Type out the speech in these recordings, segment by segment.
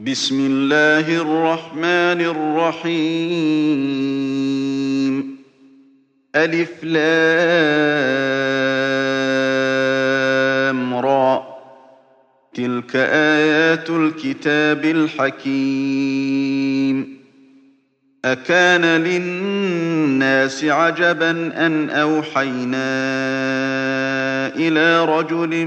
بسم الله الرحمن الرحيم. ألف لام را. تلك آيات الكتاب الحكيم. أكان للناس عجبا أن أوحينا إلى رجل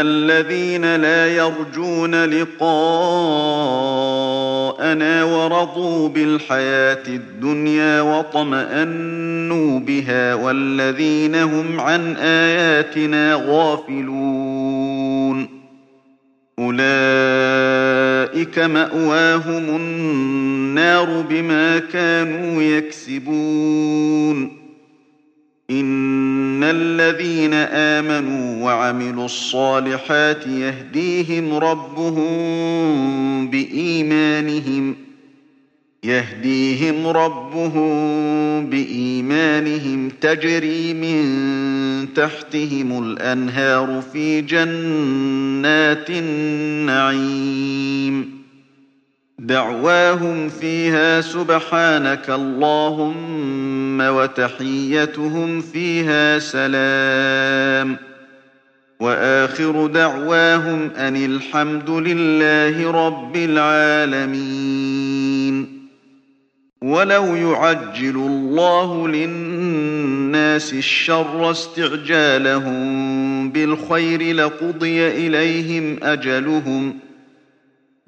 الذين لا يرجون لقاءنا ورضوا بالحياة الدنيا وطمأنوا بها والذين هم عن آياتنا غافلون. أولئك مأواهم النار بما كانوا يكسبون. إن الذين آمنوا وعملوا الصالحات يهديهم ربهم بإيمانهم يهديهم ربهم بإيمانهم تجري من تحتهم الأنهار في جنات النعيم دعواهم فيها سبحانك اللهم وتحيتهم فيها سلام. وآخر دعواهم أن الحمد لله رب العالمين. ولو يعجل الله للناس الشر استعجالهم بالخير لقضي إليهم أجلهم ۖ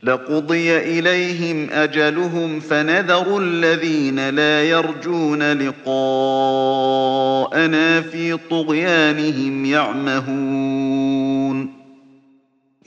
لقضي إليهم أجلهم فنذر الذين لا يرجون لقاءنا في طغيانهم يعمهون.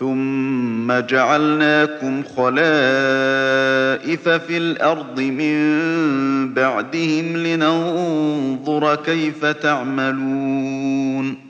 ثم جعلناكم خلائف في الأرض من بعدهم لننظر كيف تعملون.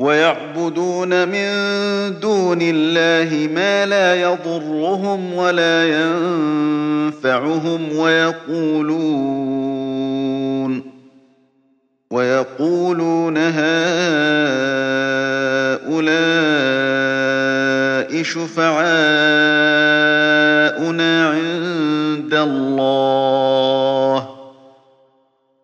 ويعبدون من دون الله ما لا يضرهم ولا ينفعهم ويقولون ويقولون هؤلاء شفعاؤنا عند الله.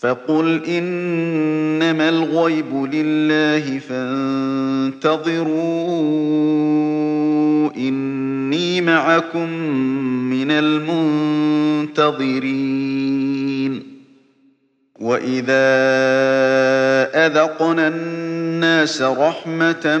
فقل إنما الغيب لله فانتظروا إني معكم من المنتظرين. وإذا أذقنا الناس رحمة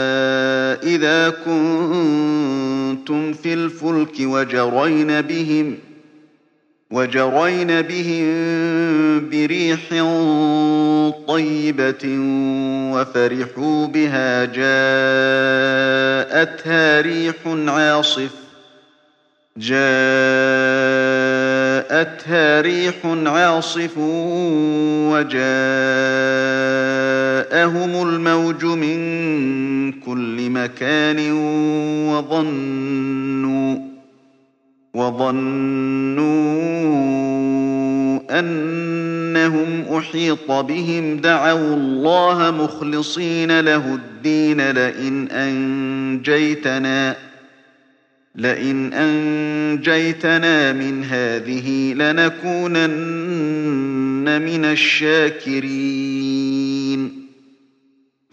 إذا كنتم في الفلك وجرين بهم وجرين بهم بريح طيبة وفرحوا بها جاءتها ريح عاصف جاءتها ريح عاصف وجاءهم الموج من مكان وظنوا وظنوا أنهم أحيط بهم دعوا الله مخلصين له الدين لئن أنجيتنا لئن أنجيتنا من هذه لنكونن من الشاكرين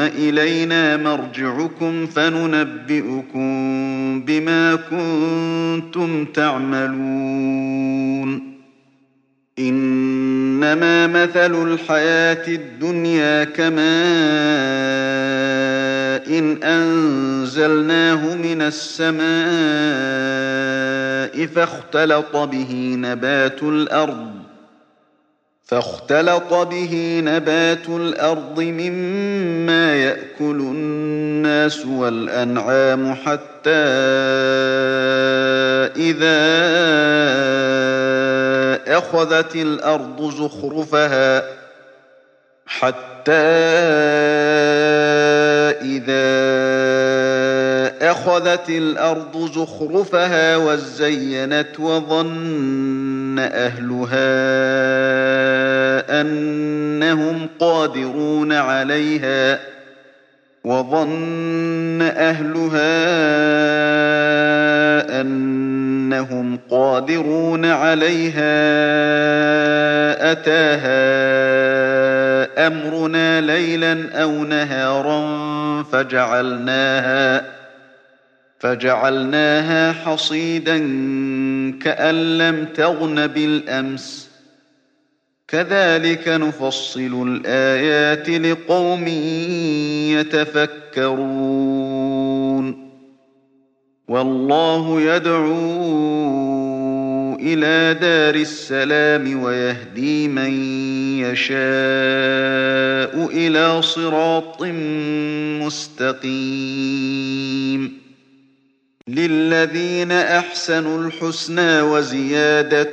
إلينا مرجعكم فننبئكم بما كنتم تعملون. إنما مثل الحياة الدنيا كماء إن أنزلناه من السماء فاختلط به نبات الأرض فاختلط به نبات الأرض مما يأكل الناس والأنعام حتى إذا أخذت الأرض زخرفها حتى إذا أخذت الأرض زخرفها وزينت وظن أهلها. أنهم قادرون عليها وظن أهلها أنهم قادرون عليها أتاها أمرنا ليلا أو نهارا فجعلناها فجعلناها حصيدا كأن لم تغن بالأمس كذلك نفصل الآيات لقوم يتفكرون. والله يدعو إلى دار السلام ويهدي من يشاء إلى صراط مستقيم. للذين أحسنوا الحسنى وزيادة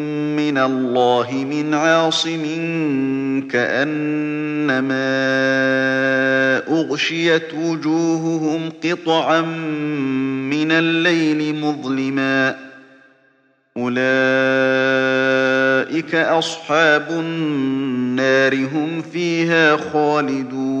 من الله من عاصم كأنما أغشيت وجوههم قطعا من الليل مظلما. أولئك أصحاب النار هم فيها خالدون.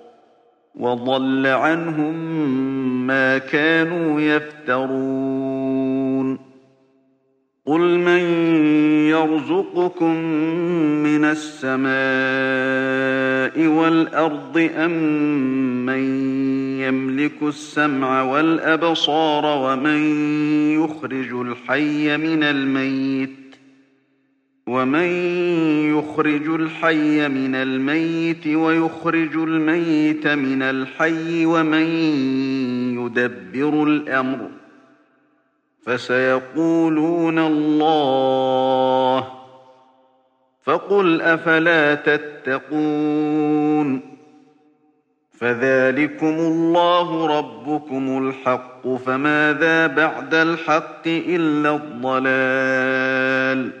وضل عنهم ما كانوا يفترون. قل من يرزقكم من السماء والأرض أم من يملك السمع والأبصار ومن يخرج الحي من الميت ومن يخرج الحي من الميت ويخرج الميت من الحي ومن يدبر الأمر فسيقولون الله فقل أفلا تتقون فذلكم الله ربكم الحق فماذا بعد الحق إلا الضلال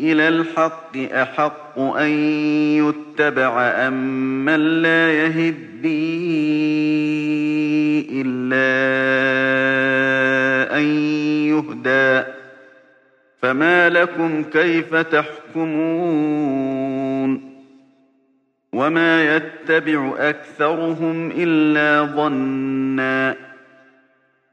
إلى الحق أحق أن يتبع أم من لا يهدي إلا أن يهدى. فما لكم كيف تحكمون؟ وما يتبع أكثرهم إلا ظنّا.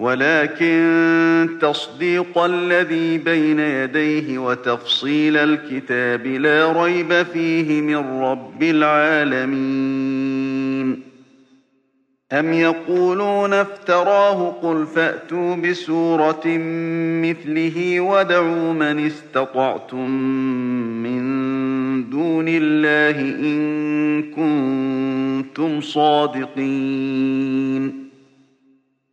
ولكن تصديق الذي بين يديه وتفصيل الكتاب لا ريب فيه من رب العالمين. أم يقولون افتراه قل فأتوا بسورة مثله ودعوا من استطعتم من دون الله إن كنتم صادقين.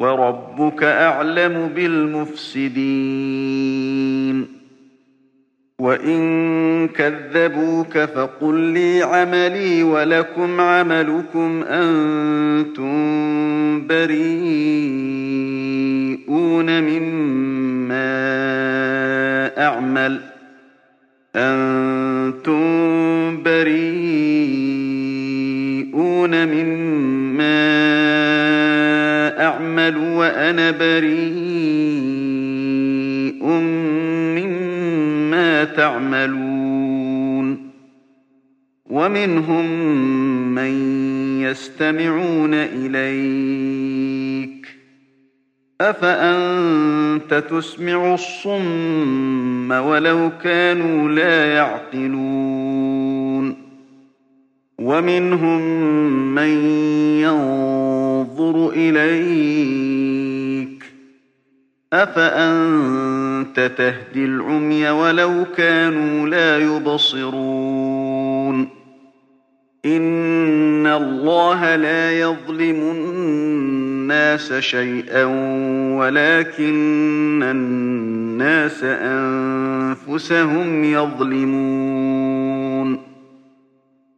وربك أعلم بالمفسدين. وإن كذبوك فقل لي عملي ولكم عملكم أنتم بريئون مما أعمل. أنتم بريئون مما أعمل وأنا بريء مما تعملون. ومنهم من يستمعون إليك. أفأنت تسمع الصم ولو كانوا لا يعقلون. ومنهم من ينظر إليك. أفأنت تهدي العمي ولو كانوا لا يبصرون. إن الله لا يظلم الناس شيئا ولكن الناس أنفسهم يظلمون.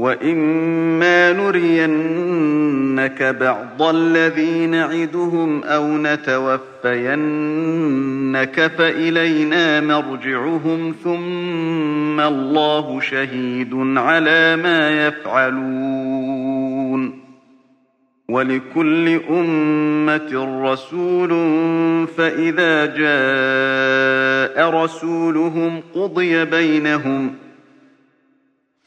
وإما نرينك بعض الذي نعدهم أو نتوفينك فإلينا مرجعهم ثم الله شهيد على ما يفعلون ولكل أمة رسول فإذا جاء رسولهم قضي بينهم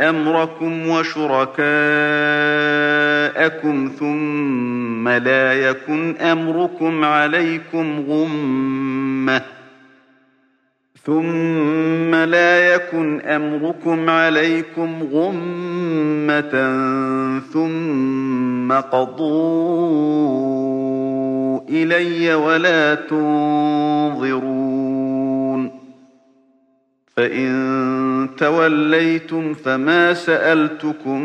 أمركم وشركاءكم ثم لا يكن أمركم عليكم غمة. ثم لا يكن أمركم عليكم غمة. ثم قضوا إلي ولا تنظرون. فإن توليتم فما سألتكم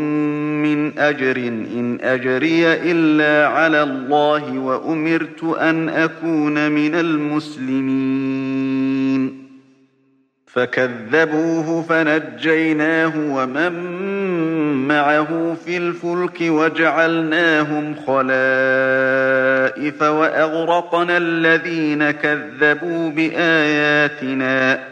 من أجر إن أجري إلا على الله وأمرت أن أكون من المسلمين. فكذبوه فنجيناه ومن معه في الفلك وجعلناهم خلائف وأغرقنا الذين كذبوا بآياتنا.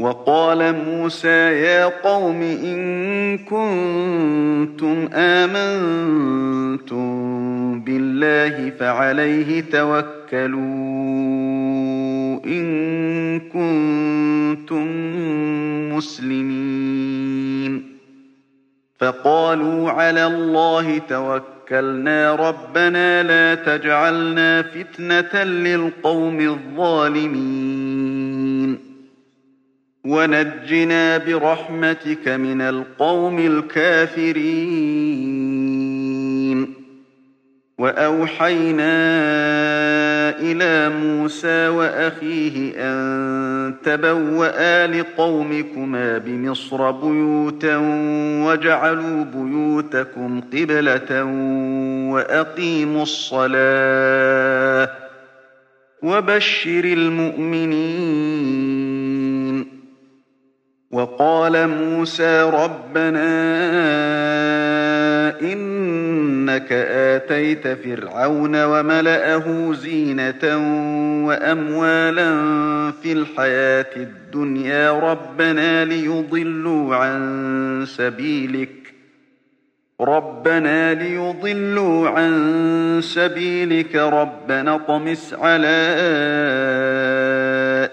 وقال موسى يا قوم إن كنتم آمنتم بالله فعليه توكلوا إن كنتم مسلمين. فقالوا على الله توكلنا ربنا لا تجعلنا فتنة للقوم الظالمين. ونجنا برحمتك من القوم الكافرين. وأوحينا إلى موسى وأخيه أن تبوأ لقومكما بمصر بيوتا وجعلوا بيوتكم قبلة وأقيموا الصلاة وبشر المؤمنين. وقال موسى ربنا إنك آتيت فرعون وملأه زينة وأموالا في الحياة الدنيا ربنا ليضلوا عن سبيلك ربنا ليضلوا عن سبيلك ربنا طمس على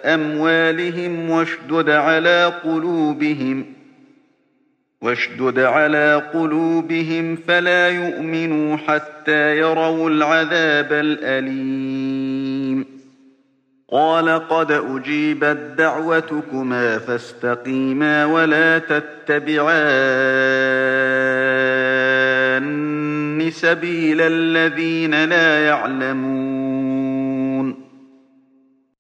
أموالهم واشدد على قلوبهم واشدد على قلوبهم فلا يؤمنوا حتى يروا العذاب الأليم. قال قد أجيبت دعوتكما فاستقيما ولا تتبعان سبيل الذين لا يعلمون.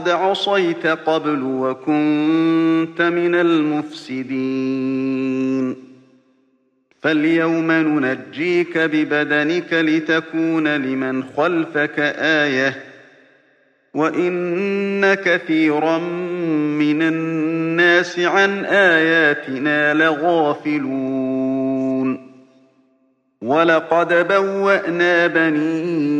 وقد عصيت قبل وكنت من المفسدين. فاليوم ننجيك ببدنك لتكون لمن خلفك آيةً وَإِنَّ كَثِيرًا مِّنَ النَّاسِ عَنْ آيَاتِنَا لَغَافِلُونَ. وَلَقَدْ بَوَّأْنَا بَنِي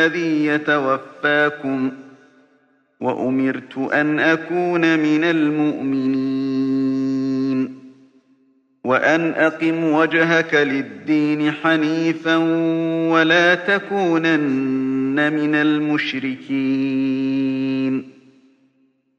الذي يتوفاكم وأمرت أن أكون من المؤمنين وأن أقم وجهك للدين حنيفا ولا تكونن من المشركين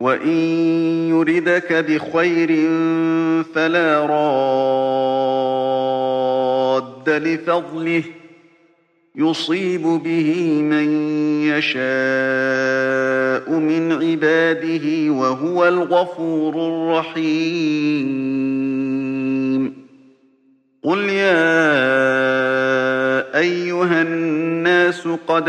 وإن يردك بخير فلا راد لفضله يصيب به من يشاء من عباده وهو الغفور الرحيم قل يا أيها الناس قد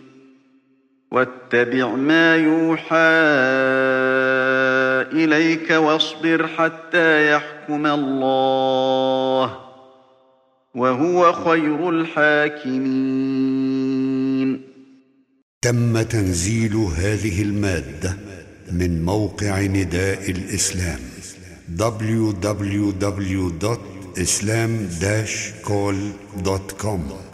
واتبع ما يوحى إليك واصبر حتى يحكم الله وهو خير الحاكمين. تم تنزيل هذه المادة من موقع نداء الإسلام www.islam-call.com